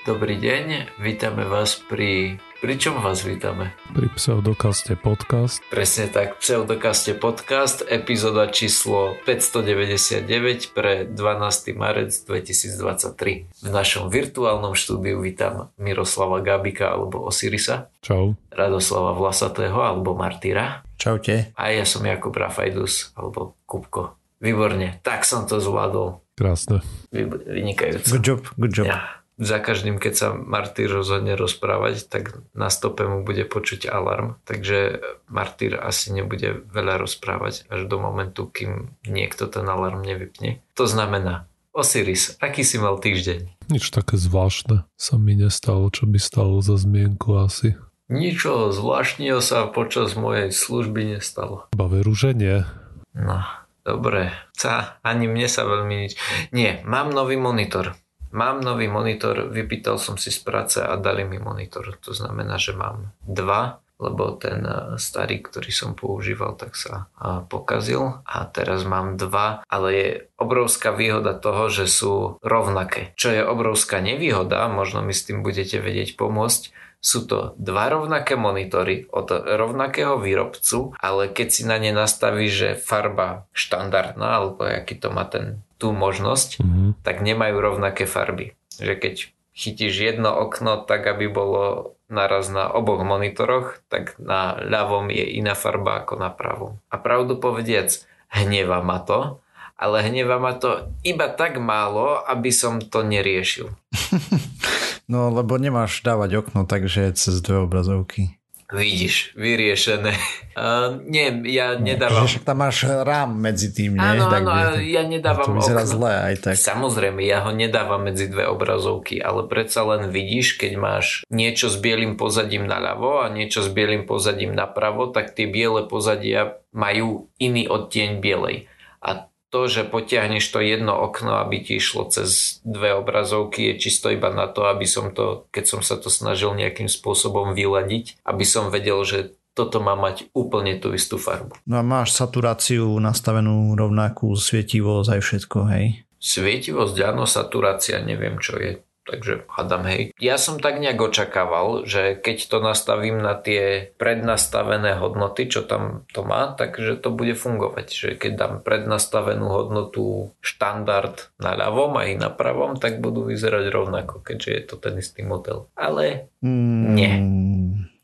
Dobrý deň, vítame vás pri... Pri čom vás vítame? Pri Pseudokaste podcast. Presne tak, Pseudokaste podcast, epizóda číslo 599 pre 12. marec 2023. V našom virtuálnom štúdiu vítam Miroslava Gabika alebo Osirisa. Čau. Radoslava Vlasatého alebo Martyra. Čaute. A ja som Jakub Rafajdus alebo Kupko. Výborne, tak som to zvládol. Krásne. Vynikajúco. Good job, good job. Ja za každým, keď sa Martýr rozhodne rozprávať, tak na stope mu bude počuť alarm. Takže Martýr asi nebude veľa rozprávať až do momentu, kým niekto ten alarm nevypne. To znamená, Osiris, aký si mal týždeň? Nič také zvláštne sa mi nestalo, čo by stalo za zmienku asi. Ničo zvláštneho sa počas mojej služby nestalo. Ba veru, že nie. No, dobre. Ca, ani mne sa veľmi nič... Nie, mám nový monitor. Mám nový monitor, vypýtal som si z práce a dali mi monitor. To znamená, že mám dva, lebo ten e, starý, ktorý som používal, tak sa e, pokazil a teraz mám dva, ale je obrovská výhoda toho, že sú rovnaké. Čo je obrovská nevýhoda, možno mi s tým budete vedieť pomôcť, sú to dva rovnaké monitory od rovnakého výrobcu, ale keď si na ne nastaví, že farba štandardná, alebo aký to má ten tú možnosť, mm-hmm. tak nemajú rovnaké farby. Že keď chytíš jedno okno tak, aby bolo naraz na oboch monitoroch, tak na ľavom je iná farba ako na pravom. A pravdu povediac, hneva ma to, ale hneva ma to iba tak málo, aby som to neriešil. no, lebo nemáš dávať okno, takže cez dve obrazovky. Vidíš, vyriešené. Uh, nie, ja nedávam... Však tam máš rám medzi tým, nie? Áno, áno, ja nedávam to vyzerá okno. zle aj tak. Samozrejme, ja ho nedávam medzi dve obrazovky, ale predsa len vidíš, keď máš niečo s bielým pozadím naľavo a niečo s bielým pozadím napravo, tak tie biele pozadia majú iný odtieň bielej. A to, že potiahneš to jedno okno, aby ti išlo cez dve obrazovky, je čisto iba na to, aby som to, keď som sa to snažil nejakým spôsobom vyladiť, aby som vedel, že toto má mať úplne tú istú farbu. No a máš saturáciu nastavenú rovnakú, svietivosť aj všetko, hej? Svietivosť, áno, saturácia, neviem čo je. Takže hadám, hej. Ja som tak nejak očakával, že keď to nastavím na tie prednastavené hodnoty, čo tam to má, takže to bude fungovať. Že keď dám prednastavenú hodnotu štandard na ľavom aj na pravom, tak budú vyzerať rovnako, keďže je to ten istý model. Ale mm, nie.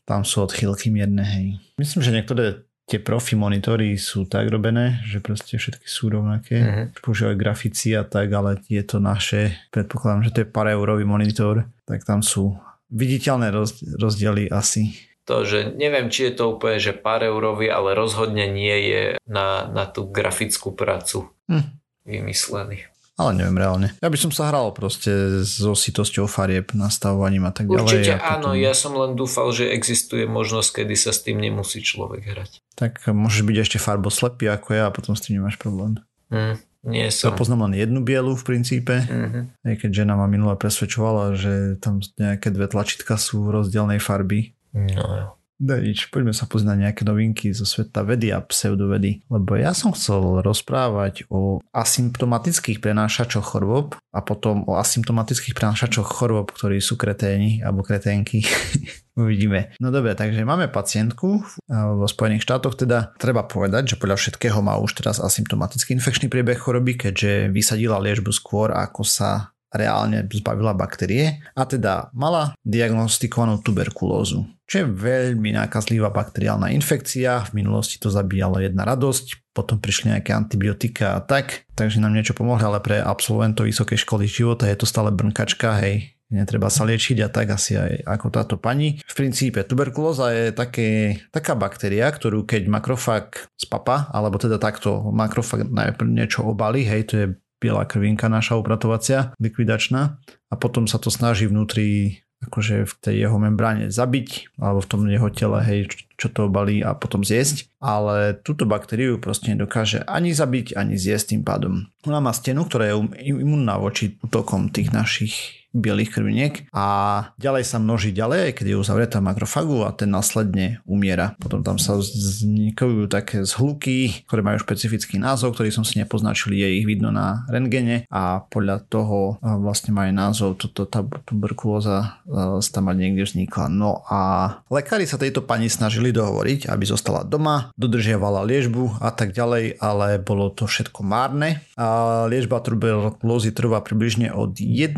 Tam sú odchýlky mierne, hej. Myslím, že niektoré tie profi monitory sú tak robené, že proste všetky sú rovnaké. Mm-hmm. Používajú grafici a tak, ale je to naše, predpokladám, že to je pár eurový monitor, tak tam sú viditeľné rozdiely asi. To, že neviem, či je to úplne, že pár eurový, ale rozhodne nie je na, na tú grafickú prácu hm. vymyslený. Ale neviem reálne. Ja by som sa hral proste so sitosťou farieb, nastavovaním a tak ďalej. Určite ja áno, ja som len dúfal, že existuje možnosť, kedy sa s tým nemusí človek hrať. Tak môžeš byť ešte farboslepý ako ja a potom s tým nemáš problém. Mm, nie som. Ja poznám len jednu bielu v princípe, mm-hmm. aj keď žena ma minule presvedčovala, že tam nejaké dve tlačítka sú rozdielnej farby. No jo. Danič, poďme sa poznať nejaké novinky zo sveta vedy a pseudovedy, lebo ja som chcel rozprávať o asymptomatických prenášačoch chorôb a potom o asymptomatických prenášačoch chorôb, ktorí sú kreténi alebo kreténky. Uvidíme. No dobre, takže máme pacientku vo Spojených štátoch, teda treba povedať, že podľa všetkého má už teraz asymptomatický infekčný priebeh choroby, keďže vysadila liežbu skôr, ako sa reálne zbavila baktérie a teda mala diagnostikovanú tuberkulózu, čo je veľmi nákazlivá bakteriálna infekcia. V minulosti to zabíjalo jedna radosť, potom prišli nejaké antibiotika a tak, takže nám niečo pomohli, ale pre absolventov vysokej školy života je to stále brnkačka, hej, netreba sa liečiť a tak asi aj ako táto pani. V princípe tuberkulóza je také, taká baktéria, ktorú keď makrofag spapa, alebo teda takto makrofag najprv niečo obalí, hej, to je biela krvinka naša upratovacia, likvidačná a potom sa to snaží vnútri akože v tej jeho membráne zabiť alebo v tom jeho tele, hej, čo to obalí a potom zjesť, ale túto baktériu proste nedokáže ani zabiť, ani zjesť tým pádom. Ona má stenu, ktorá je imunná voči útokom tých našich bielých krviniek a ďalej sa množí ďalej, keď je uzavretá makrofagu a ten následne umiera. Potom tam sa vznikajú také zhluky, ktoré majú špecifický názov, ktorý som si nepoznačil, je ich vidno na rentgene a podľa toho vlastne má aj názov toto tá tuberkulóza tam niekde vznikla. No a lekári sa tejto pani snažili dohovoriť, aby zostala doma, dodržiavala liežbu a tak ďalej, ale bolo to všetko márne. A liečba tuberkulózy trvá približne od 1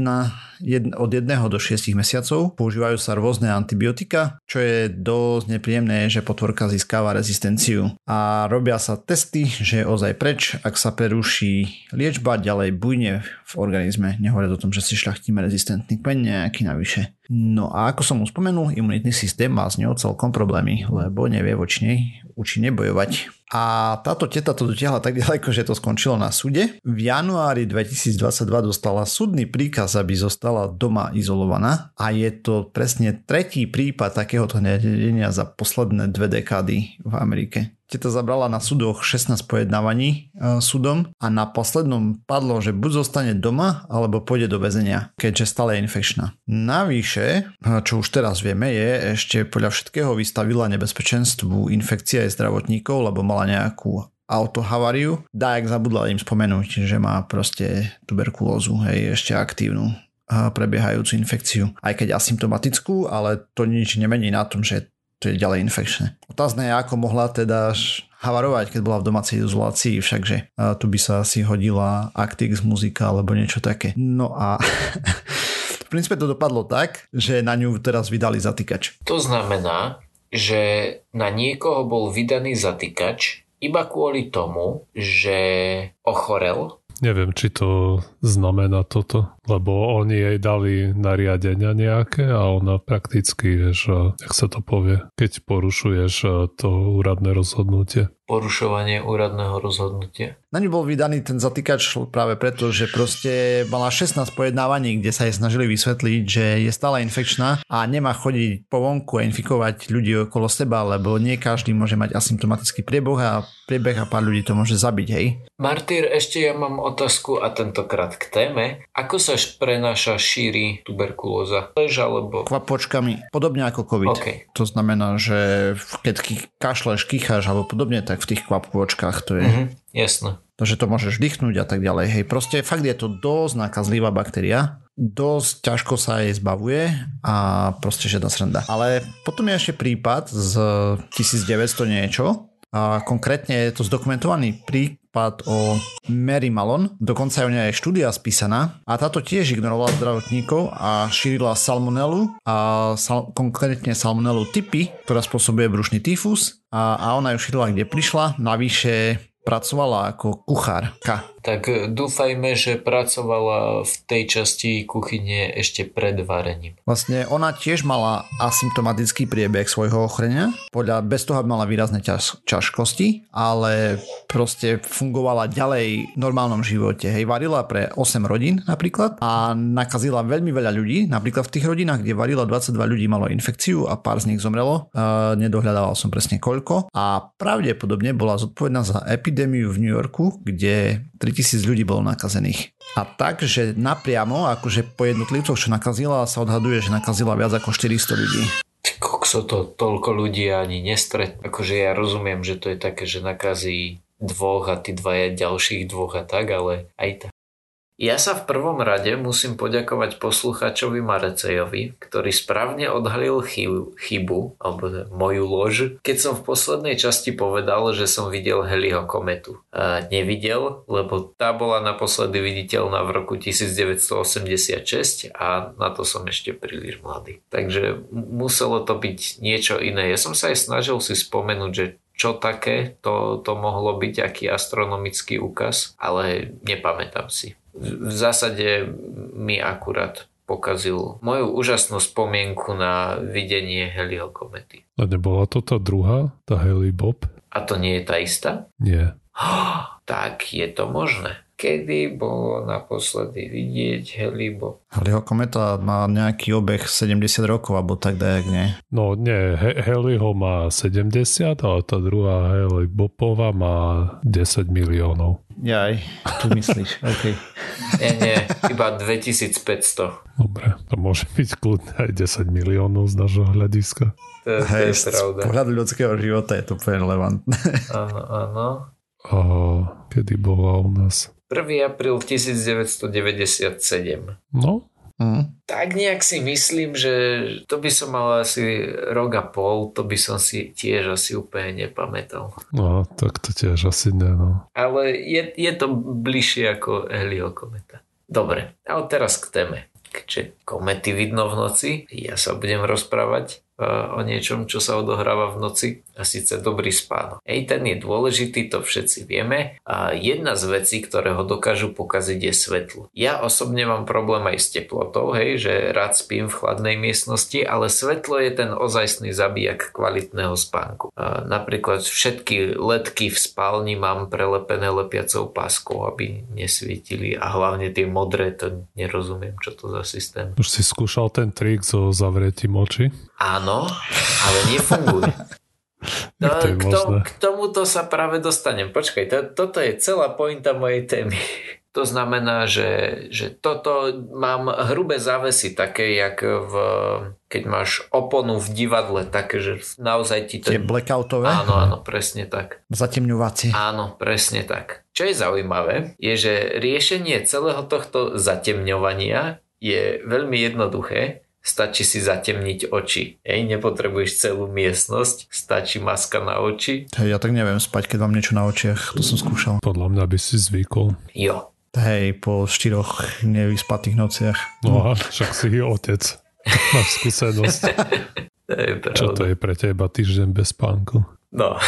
jed, od 1 do 6 mesiacov. Používajú sa rôzne antibiotika, čo je dosť nepríjemné, že potvorka získava rezistenciu. A robia sa testy, že je ozaj preč, ak sa preruší liečba, ďalej bujne v organizme. Nehovoria o tom, že si šľachtíme rezistentný kmeň nejaký navyše. No a ako som už spomenul, imunitný systém má s ňou celkom problémy, lebo nevie voči nej účinne bojovať. A táto teta to dotiahla tak ďaleko, že to skončilo na súde. V januári 2022 dostala súdny príkaz, aby zostala doma izolovaná a je to presne tretí prípad takéhoto nedenia za posledné dve dekády v Amerike. Teta zabrala na súdoch 16 pojednávaní e, súdom a na poslednom padlo, že buď zostane doma, alebo pôjde do väzenia, keďže stále je infekčná. Navyše, e, čo už teraz vieme, je ešte podľa všetkého vystavila nebezpečenstvu infekcie aj zdravotníkov, lebo mala nejakú autohavariu. Dajak zabudla im spomenúť, že má proste tuberkulózu, hej, ešte aktívnu e, prebiehajúcu infekciu. Aj keď asymptomatickú, ale to nič nemení na tom, že to je ďalej infekčné. Otázne je, ako mohla teda havarovať, keď bola v domácej izolácii, všakže tu by sa asi hodila Actix muzika alebo niečo také. No a v princípe to dopadlo tak, že na ňu teraz vydali zatýkač. To znamená, že na niekoho bol vydaný zatýkač iba kvôli tomu, že ochorel Neviem, či to znamená toto, lebo oni jej dali nariadenia nejaké a ona prakticky, vieš, jak sa to povie, keď porušuješ to úradné rozhodnutie porušovanie úradného rozhodnutia. Na ňu bol vydaný ten zatýkač práve preto, že proste mala 16 pojednávaní, kde sa jej snažili vysvetliť, že je stále infekčná a nemá chodiť po vonku a infikovať ľudí okolo seba, lebo nie každý môže mať asymptomatický priebeh a priebeh a pár ľudí to môže zabiť, hej? Martyr, ešte ja mám otázku a tentokrát k téme. Ako sa prenáša, šíri tuberkulóza? Lež alebo... Kvapočkami, podobne ako COVID. Okay. To znamená, že keď kašleš, kýcháš alebo podobne, tak v tých kvapôčkach to je... Mm-hmm, jasné. To, že to môžeš dýchnuť a tak ďalej. Hej, proste fakt je to dosť nakazlivá baktéria. Dosť ťažko sa jej zbavuje a proste žiadna sranda. Ale potom je ešte prípad z 1900 niečo, a konkrétne je to zdokumentovaný prípad o Mary Malon, dokonca je o nej štúdia spísaná a táto tiež ignorovala zdravotníkov a šírila salmonelu a sal, konkrétne salmonelu typy, ktorá spôsobuje brušný tyfus a, a ona ju šírila kde prišla. Navyše pracovala ako kuchárka. Tak dúfajme, že pracovala v tej časti kuchyne ešte pred varením. Vlastne ona tiež mala asymptomatický priebeh svojho ochrenia, podľa, bez toho, aby mala výrazné ťaž, ťažkosti, ale proste fungovala ďalej v normálnom živote. Hej, varila pre 8 rodín napríklad a nakazila veľmi veľa ľudí. Napríklad v tých rodinách, kde varila 22 ľudí malo infekciu a pár z nich zomrelo. Uh, nedohľadával som presne koľko. A pravdepodobne bola zodpovedná za epidémiu v New Yorku, kde 3000 ľudí bolo nakazených. A tak, že napriamo, akože po jednotlivcoch, čo nakazila, sa odhaduje, že nakazila viac ako 400 ľudí. Kokso to toľko ľudí ani nestret. Akože ja rozumiem, že to je také, že nakazí dvoch a tí dvaja ďalších dvoch a tak, ale aj tak. Ja sa v prvom rade musím poďakovať posluchačovi Marecejovi, ktorý správne odhalil chybu, alebo moju lož, keď som v poslednej časti povedal, že som videl Heliho kometu. A nevidel, lebo tá bola naposledy viditeľná v roku 1986 a na to som ešte príliš mladý. Takže muselo to byť niečo iné. Ja som sa aj snažil si spomenúť, že čo také to, to mohlo byť, aký astronomický úkaz, ale nepamätám si v zásade mi akurát pokazil moju úžasnú spomienku na videnie Heliho komety. A nebola to tá druhá, tá Heli Bob? A to nie je tá istá? Nie. tak je to možné. Kedy bolo naposledy vidieť helibo. Halleyho kometa má nejaký obeh 70 rokov, alebo tak dajak, nie? No nie, He- Halleyho má 70, ale tá druhá Halley Bopova má 10 miliónov. Jaj, tu myslíš, OK. Nie, nie, iba 2500. Dobre, to môže byť kľudne aj 10 miliónov z nášho hľadiska. To, to Hej, je z pravda. pohľadu ľudského života je to úplne relevantné. Áno, áno. A kedy bola u nás? 1. apríl 1997. No, Mm. Tak nejak si myslím, že to by som mal asi rok a pol, to by som si tiež asi úplne nepamätal. no, tak to tiež asi ne, no. Ale je, je to bližšie ako heliokometa. Dobre, ale teraz k téme. Keďže komety vidno v noci, ja sa budem rozprávať o niečom, čo sa odohráva v noci a síce dobrý spánok. Ej, ten je dôležitý, to všetci vieme a jedna z vecí, ktoré ho dokážu pokaziť je svetlo. Ja osobne mám problém aj s teplotou, hej, že rád spím v chladnej miestnosti, ale svetlo je ten ozajstný zabijak kvalitného spánku. A napríklad všetky ledky v spálni mám prelepené lepiacou páskou, aby nesvietili a hlavne tie modré, to nerozumiem, čo to za systém. Už si skúšal ten trik so zavretím očí? Áno, ale nefunguje. No, Jak to je k, tomu, k tomuto sa práve dostanem. Počkaj, to, toto je celá pointa mojej témy. To znamená, že, že toto mám hrubé závesy také, jak v, keď máš oponu v divadle, také, že naozaj ti to... Tie blackoutové, Áno, áno, presne tak. zatemňovacie. Áno, presne tak. Čo je zaujímavé, je, že riešenie celého tohto zatemňovania je veľmi jednoduché. Stačí si zatemniť oči. Ej, nepotrebuješ celú miestnosť, stačí maska na oči. Hej, ja tak neviem spať, keď mám niečo na očiach. To som skúšal. Podľa mňa by si zvykol. Jo, Hej, po štyroch nevyspatých nociach. No a však si otec. Máš skúsenosť. to je pravda. Čo to je pre teba týždeň bez spánku? No,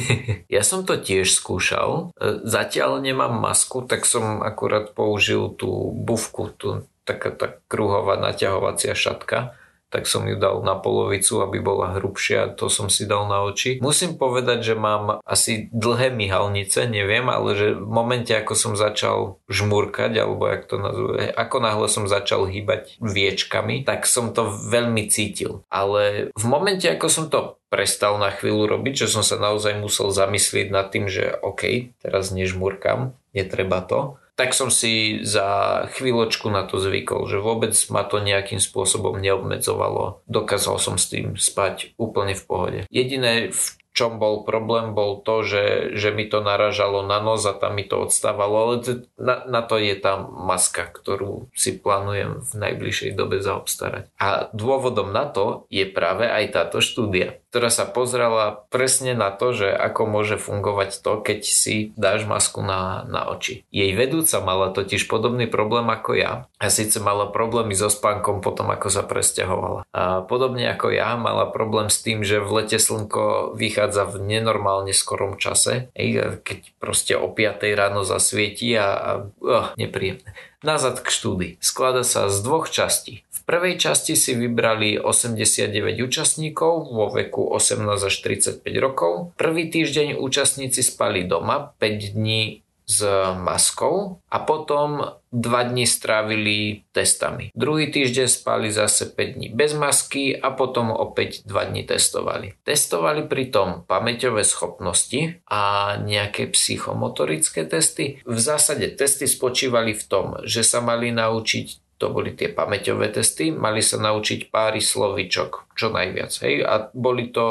ja som to tiež skúšal. E, Zatiaľ nemám masku, tak som akurát použil tú bufku, tú taká tá kruhová naťahovacia šatka tak som ju dal na polovicu, aby bola hrubšia, to som si dal na oči. Musím povedať, že mám asi dlhé myhalnice, neviem, ale že v momente, ako som začal žmurkať, alebo jak to nazve, ako náhle som začal hýbať viečkami, tak som to veľmi cítil. Ale v momente, ako som to prestal na chvíľu robiť, že som sa naozaj musel zamyslieť nad tým, že OK, teraz nežmurkam, netreba to, tak som si za chvíľočku na to zvykol, že vôbec ma to nejakým spôsobom neobmedzovalo. Dokázal som s tým spať úplne v pohode. Jediné, v čom bol problém, bol to, že, že mi to naražalo na nos a tam mi to odstávalo, ale na, na to je tá maska, ktorú si plánujem v najbližšej dobe zaobstarať. A dôvodom na to je práve aj táto štúdia, ktorá sa pozrela presne na to, že ako môže fungovať to, keď si dáš masku na, na oči. Jej vedúca mala totiž podobný problém ako ja a síce mala problémy so spánkom potom, ako sa presťahovala. A podobne ako ja, mala problém s tým, že v lete slnko vychádza v nenormálne skorom čase, keď proste o 5 ráno zasvietí a, a oh, nepríjemné. Nazad k štúdii. Sklada sa z dvoch častí. Prvej časti si vybrali 89 účastníkov vo veku 18 až 35 rokov. Prvý týždeň účastníci spali doma 5 dní s maskou a potom 2 dní strávili testami. Druhý týždeň spali zase 5 dní bez masky a potom opäť 2 dní testovali. Testovali pritom pamäťové schopnosti a nejaké psychomotorické testy. V zásade testy spočívali v tom, že sa mali naučiť to boli tie pamäťové testy, mali sa naučiť páry slovičok, čo najviac, hej, a boli to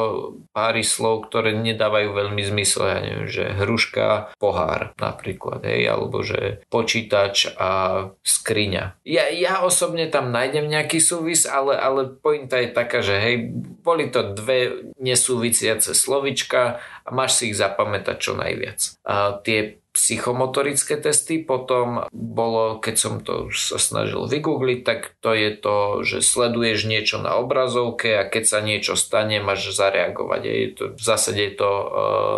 páry slov, ktoré nedávajú veľmi zmysel, ja neviem, že hruška, pohár napríklad, hej, alebo že počítač a skriňa. Ja, ja osobne tam nájdem nejaký súvis, ale, ale pointa je taká, že hej, boli to dve nesúvisiace slovička a máš si ich zapamätať čo najviac. A tie psychomotorické testy potom bolo, keď som to sa snažil vygoogliť, tak to je to, že sleduješ niečo na obrazovke keď sa niečo stane, máš zareagovať. Je to, v zásade je to uh,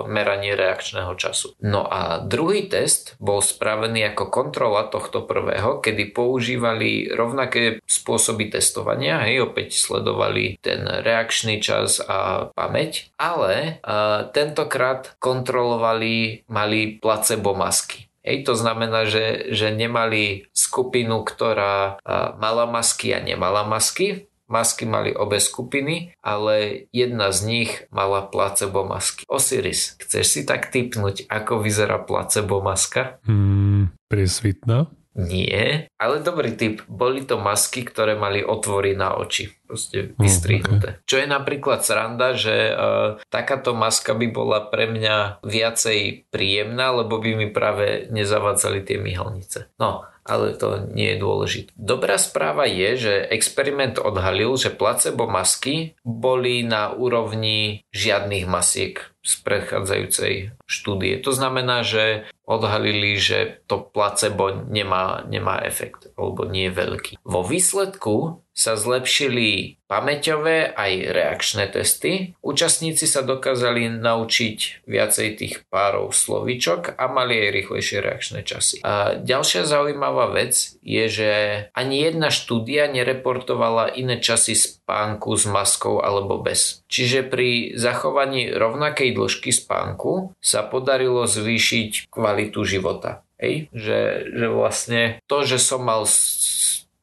meranie reakčného času. No a druhý test bol spravený ako kontrola tohto prvého, kedy používali rovnaké spôsoby testovania, hej, opäť sledovali ten reakčný čas a pamäť, ale uh, tentokrát kontrolovali, mali placebo masky. Hej, to znamená, že, že nemali skupinu, ktorá mala masky a nemala masky. Masky mali obe skupiny, ale jedna z nich mala placebo masky. Osiris, chceš si tak typnúť, ako vyzerá placebo maska? Hmm, priesvitná? Nie, ale dobrý tip. Boli to masky, ktoré mali otvory na oči. Proste vystrihnuté. okay. Čo je napríklad sranda, že uh, takáto maska by bola pre mňa viacej príjemná, lebo by mi práve nezavadzali tie myhalnice. No, ale to nie je dôležité. Dobrá správa je, že experiment odhalil, že placebo masky boli na úrovni žiadnych masiek z predchádzajúcej štúdie. To znamená, že odhalili, že to placebo nemá, nemá efekt alebo nie je veľký. Vo výsledku sa zlepšili pamäťové aj reakčné testy. Účastníci sa dokázali naučiť viacej tých párov slovíčok a mali aj rýchlejšie reakčné časy. A ďalšia zaujímavá vec je, že ani jedna štúdia nereportovala iné časy spánku s maskou alebo bez. Čiže pri zachovaní rovnakej dĺžky spánku sa podarilo zvýšiť kvalitu života. Hej? Že, že vlastne to, že som mal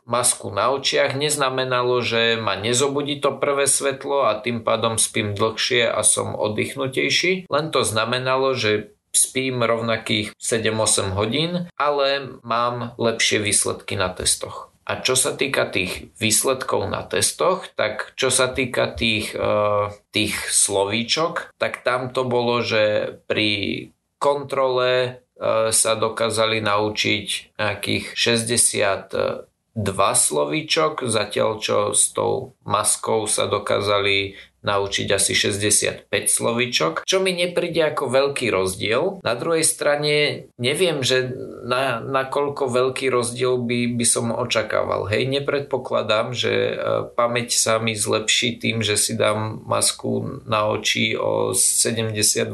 masku na očiach neznamenalo, že ma nezobudí to prvé svetlo a tým pádom spím dlhšie a som oddychnutejší. Len to znamenalo, že spím rovnakých 7-8 hodín, ale mám lepšie výsledky na testoch. A čo sa týka tých výsledkov na testoch, tak čo sa týka tých, uh, tých slovíčok, tak tam to bolo, že pri kontrole uh, sa dokázali naučiť nejakých 60 dva slovíčok, zatiaľ čo s tou maskou sa dokázali naučiť asi 65 slovíčok, čo mi nepríde ako veľký rozdiel. Na druhej strane neviem, že na, na koľko veľký rozdiel by, by som očakával. Hej, nepredpokladám, že e, pamäť sa mi zlepší tým, že si dám masku na oči o 72%.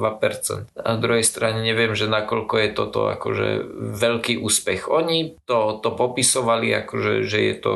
Na druhej strane neviem, že nakoľko je toto akože veľký úspech. Oni to, to popisovali akože, že je to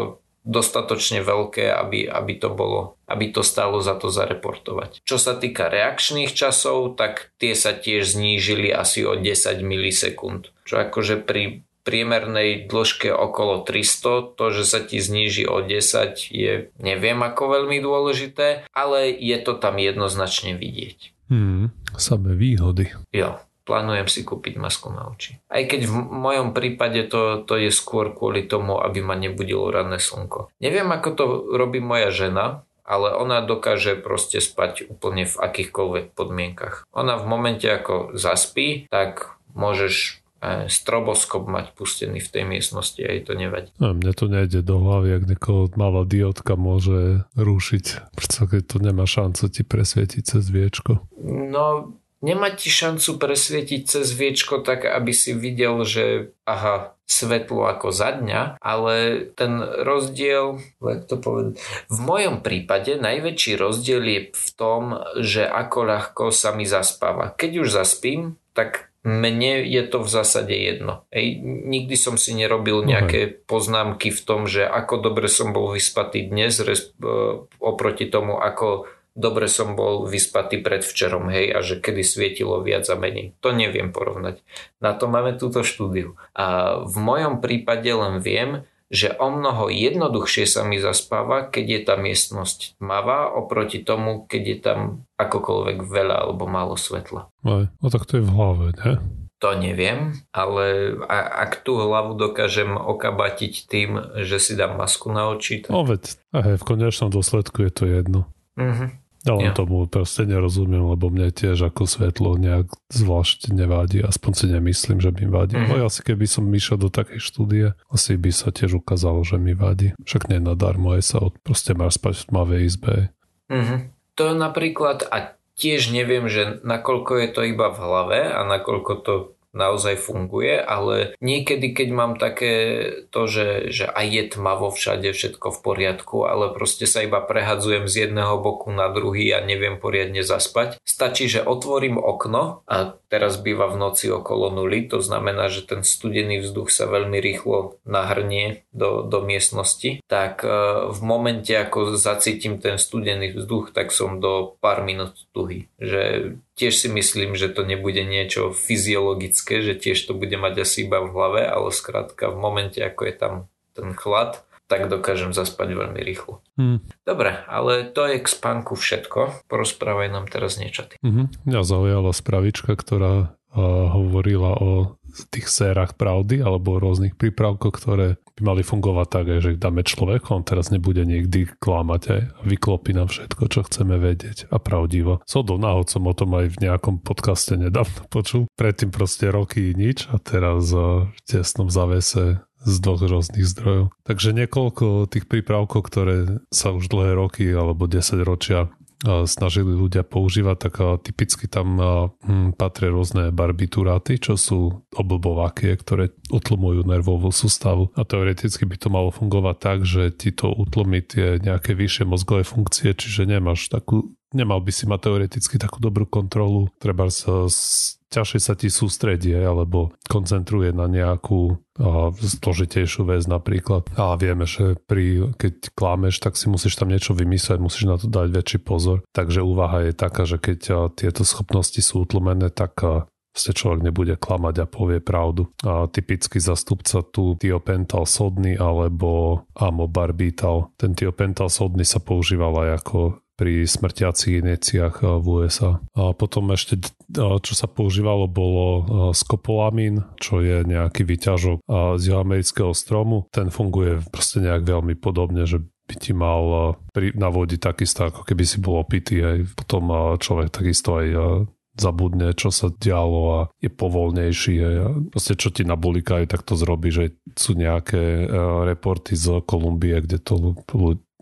dostatočne veľké, aby, aby, to bolo, aby to stalo za to zareportovať. Čo sa týka reakčných časov, tak tie sa tiež znížili asi o 10 milisekúnd. Čo akože pri priemernej dĺžke okolo 300, to, že sa ti zníži o 10 je neviem ako veľmi dôležité, ale je to tam jednoznačne vidieť. Hmm, samé výhody. Jo, plánujem si kúpiť masku na oči. Aj keď v mojom prípade to, to je skôr kvôli tomu, aby ma nebudilo ranné slnko. Neviem, ako to robí moja žena, ale ona dokáže proste spať úplne v akýchkoľvek podmienkach. Ona v momente, ako zaspí, tak môžeš e, stroboskop mať pustený v tej miestnosti a jej to nevadí. No, mne to nejde do hlavy, ak niekoho malá diodka môže rušiť, pretože to nemá šancu ti presvietiť cez viečko. No, nemá ti šancu presvietiť cez viečko tak, aby si videl, že aha, svetlo ako za dňa, ale ten rozdiel, jak to povedať, v mojom prípade najväčší rozdiel je v tom, že ako ľahko sa mi zaspáva. Keď už zaspím, tak mne je to v zásade jedno. Ej, nikdy som si nerobil nejaké poznámky v tom, že ako dobre som bol vyspatý dnes res, oproti tomu, ako dobre som bol vyspatý predvčerom, hej, a že kedy svietilo viac a menej. To neviem porovnať. Na to máme túto štúdiu. A v mojom prípade len viem, že o mnoho jednoduchšie sa mi zaspáva, keď je tá miestnosť tmavá, oproti tomu, keď je tam akokoľvek veľa alebo málo svetla. Aj, no tak to je v hlave, ne? To neviem, ale ak tú hlavu dokážem okabatiť tým, že si dám masku na oči, tak... No veď, aj v konečnom dôsledku je to jedno. Mhm. Ja len ja. tomu proste nerozumiem, lebo mne tiež ako svetlo nejak zvlášť nevadí, aspoň si nemyslím, že mi vadí. Mm-hmm. No asi keby som išiel do takej štúdie, asi by sa tiež ukázalo, že mi vadí. Však nie nadarmo je sa od, proste máš spať v tmavej izbe. Mm-hmm. To napríklad, a tiež neviem, že nakoľko je to iba v hlave a nakoľko to naozaj funguje, ale niekedy, keď mám také to, že, že aj je tmavo všade, všetko v poriadku, ale proste sa iba prehadzujem z jedného boku na druhý a neviem poriadne zaspať, stačí, že otvorím okno a teraz býva v noci okolo nuly, to znamená, že ten studený vzduch sa veľmi rýchlo nahrnie do, do miestnosti, tak e, v momente, ako zacítim ten studený vzduch, tak som do pár minút tuhý. Že tiež si myslím, že to nebude niečo fyziologické, že tiež to bude mať asi iba v hlave, ale skrátka v momente, ako je tam ten chlad, tak dokážem zaspať veľmi rýchlo. Hmm. Dobre, ale to je k spánku všetko. Porozprávaj nám teraz niečo ty. Mm-hmm. Mňa zaujala spravička, ktorá uh, hovorila o tých sérach pravdy alebo rôznych prípravkoch, ktoré by mali fungovať tak, že ich dáme človeku, on teraz nebude nikdy klamať aj a vyklopí nám všetko, čo chceme vedieť a pravdivo. do náhod som o tom aj v nejakom podcaste nedávno počul. Predtým proste roky nič a teraz v tesnom zavese z dvoch rôznych zdrojov. Takže niekoľko tých prípravkov, ktoré sa už dlhé roky alebo 10 ročia snažili ľudia používať, tak typicky tam hm, patria rôzne barbituráty, čo sú oblbovákie, ktoré utlmujú nervovú sústavu. A teoreticky by to malo fungovať tak, že ti to utlmí tie nejaké vyššie mozgové funkcie, čiže nemáš takú nemal by si mať teoreticky takú dobrú kontrolu, treba sa ťažšie sa ti sústredie alebo koncentruje na nejakú a, zložitejšiu vec napríklad. A vieme, že pri, keď klámeš, tak si musíš tam niečo vymyslieť, musíš na to dať väčší pozor. Takže úvaha je taká, že keď a, tieto schopnosti sú utlmené, tak a, ste človek nebude klamať a povie pravdu. A typický zastupca tu tiopental sodný alebo amobarbital. Ten tiopental sodný sa používal aj ako pri smrtiacich injekciách eh, v USA. A potom ešte, eh, čo sa používalo, bolo eh, skopolamín, čo je nejaký vyťažok z amerického stromu. Ten funguje proste nejak veľmi podobne, že by ti mal navodiť takisto, ako keby si bol opitý. Aj potom človek takisto aj zabudne, čo sa dialo a je povolnejší. A proste čo ti nabulikajú, tak to zrobí, že sú nejaké reporty z Kolumbie, kde to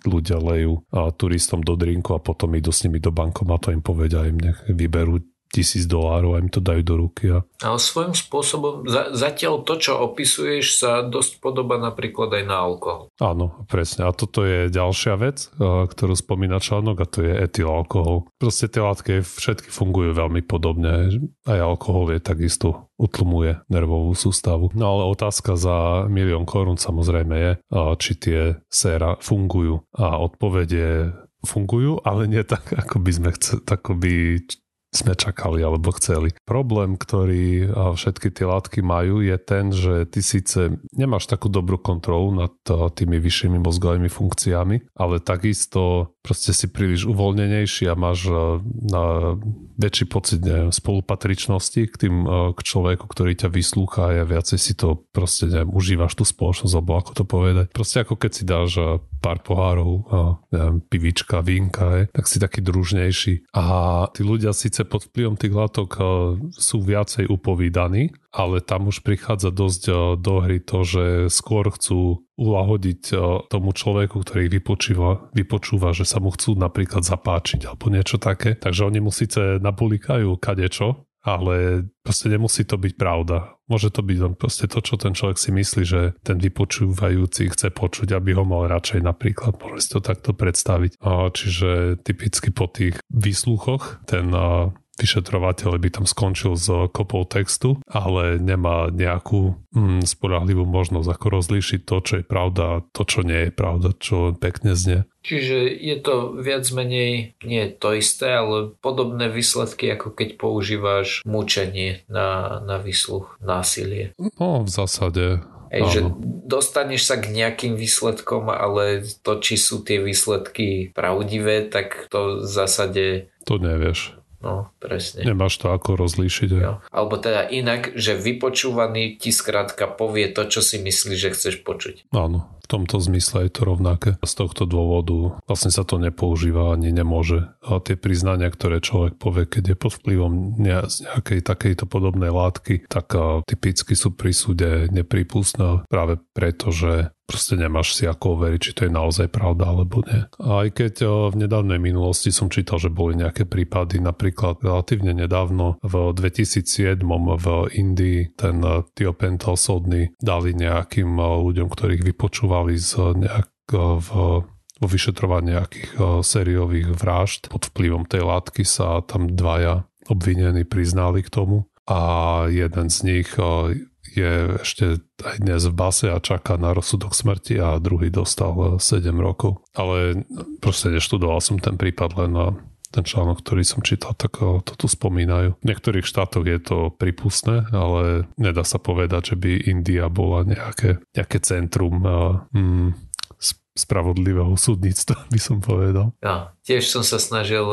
ľudia lejú turistom do drinku a potom idú s nimi do bankomatu a im povedia, im nech vyberú tisíc dolárov a im to dajú do ruky. A... Ale svojím spôsobom, za, zatiaľ to, čo opisuješ, sa dosť podoba napríklad aj na alkohol. Áno, presne. A toto je ďalšia vec, ktorú spomína článok a to je etylalkohol. Proste tie látky všetky fungujú veľmi podobne. Aj alkohol je takisto utlmuje nervovú sústavu. No ale otázka za milión korún samozrejme je, či tie séra fungujú. A odpovede fungujú, ale nie tak, ako by sme chceli, ako by sme čakali alebo chceli. Problém, ktorý všetky tie látky majú, je ten, že ty síce nemáš takú dobrú kontrolu nad tými vyššími mozgovými funkciami, ale takisto proste si príliš uvoľnenejší a máš na väčší pocit neviem, spolupatričnosti k tým k človeku, ktorý ťa vyslúcha a viacej si to proste neviem, užívaš tú spoločnosť, alebo ako to povedať. Proste ako keď si dáš pár pohárov, neviem, pivička, vínka, je, tak si taký družnejší. A tí ľudia síce pod vplyvom tých látok sú viacej upovídaní, ale tam už prichádza dosť do hry to, že skôr chcú ulahodiť tomu človeku, ktorý ich vypočúva, že sa mu chcú napríklad zapáčiť alebo niečo také. Takže oni mu síce napulikajú kadečo, ale proste nemusí to byť pravda. Môže to byť proste to, čo ten človek si myslí, že ten vypočúvajúci chce počuť, aby ho mal radšej napríklad. Môže si to takto predstaviť. Čiže typicky po tých výsluchoch ten vyšetrovateľ by tam skončil s kopou textu, ale nemá nejakú mm, spolahlivú možnosť ako rozlíšiť to, čo je pravda a to, čo nie je pravda, čo pekne znie. Čiže je to viac menej nie to isté, ale podobné výsledky, ako keď používaš mučenie na, na výsluch, násilie. No, v zásade Ej, že dostaneš sa k nejakým výsledkom, ale to, či sú tie výsledky pravdivé, tak to v zásade... To nevieš. No, presne. Nemáš to ako rozlíšiť. Jo. Alebo teda inak, že vypočúvaný ti skrátka povie to, čo si myslíš, že chceš počuť. Áno, v tomto zmysle je to rovnaké. Z tohto dôvodu vlastne sa to nepoužíva ani nemôže. A tie priznania, ktoré človek povie, keď je pod vplyvom nejakej takejto podobnej látky, tak typicky sú pri súde nepripustné práve preto, že proste nemáš si ako overiť, či to je naozaj pravda alebo nie. Aj keď v nedávnej minulosti som čítal, že boli nejaké prípady, napríklad relatívne nedávno v 2007 v Indii ten tiopental sodný dali nejakým ľuďom, ktorých vypočúva vyšetrovali z nejak v vo vyšetrovaní nejakých sériových vražd. Pod vplyvom tej látky sa tam dvaja obvinení priznali k tomu a jeden z nich je ešte aj dnes v base a čaká na rozsudok smrti a druhý dostal 7 rokov. Ale proste neštudoval som ten prípad len ten článok, ktorý som čítal, tak to tu spomínajú. V niektorých štátoch je to prípustné, ale nedá sa povedať, že by India bola nejaké, nejaké centrum mm, spravodlivého súdnictva, by som povedal. Ja, tiež som sa snažil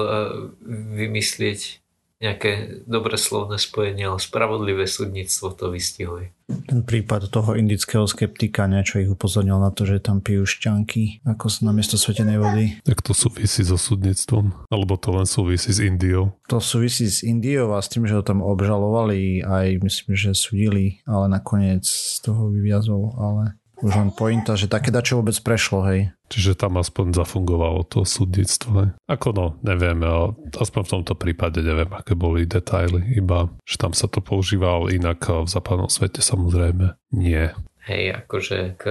vymyslieť nejaké dobré slovné spojenie, ale spravodlivé súdnictvo to vystihuje. Ten prípad toho indického skeptika, niečo ich upozornil na to, že tam pijú šťanky ako na miesto svetenej vody. Tak to súvisí so súdnictvom? Alebo to len súvisí s Indiou? To súvisí s Indiou a s tým, že ho tam obžalovali aj myslím, že súdili, ale nakoniec z toho vyviazol, ale už len pointa, že také dačo vôbec prešlo, hej. Čiže tam aspoň zafungovalo to súdnictvo. Hej. Ako no, neviem, aspoň v tomto prípade neviem, aké boli detaily, iba, že tam sa to používalo inak v západnom svete samozrejme nie. Hej, akože k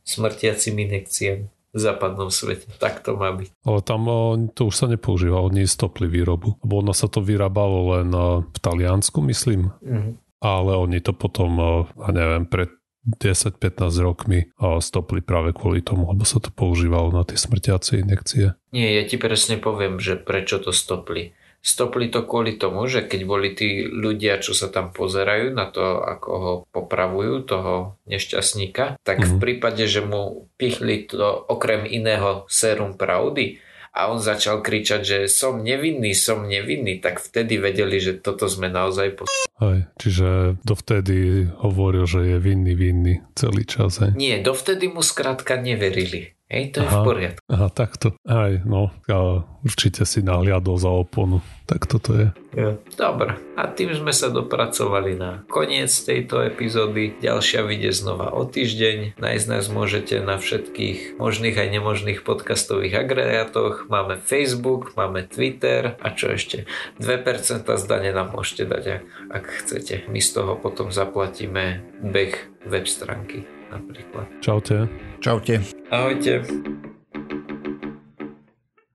smrtiacim inekciám v západnom svete. Tak to má byť. Ale tam to už sa nepoužíva, oni stopli výrobu. Lebo ono sa to vyrábalo len v Taliansku, myslím. Mm-hmm. Ale oni to potom, ja neviem, pred 10-15 rokmi a stopli práve kvôli tomu, lebo sa to používalo na tie smrtiace injekcie. Nie, ja ti presne poviem, že prečo to stopli. Stopli to kvôli tomu, že keď boli tí ľudia, čo sa tam pozerajú na to, ako ho popravujú, toho nešťastníka, tak mm-hmm. v mhm. prípade, že mu pichli to okrem iného sérum pravdy, a on začal kričať, že som nevinný, som nevinný, tak vtedy vedeli, že toto sme naozaj pos... Hej, čiže dovtedy hovoril, že je vinný, vinný celý čas. Hej. Nie, dovtedy mu skrátka neverili. Hej, to aha, je v poriadku. Aha, takto. Aj, no, ja určite si nahliadol za oponu. Tak toto je. Ja. Dobre. A tým sme sa dopracovali na koniec tejto epizódy. Ďalšia vyjde znova o týždeň. Nájsť nás môžete na všetkých možných aj nemožných podcastových agregátoch. Máme Facebook, máme Twitter a čo ešte? 2% zdane nám môžete dať, ak, ak chcete. My z toho potom zaplatíme beh web stránky napríklad. Čaute. Čaute. Ahojte.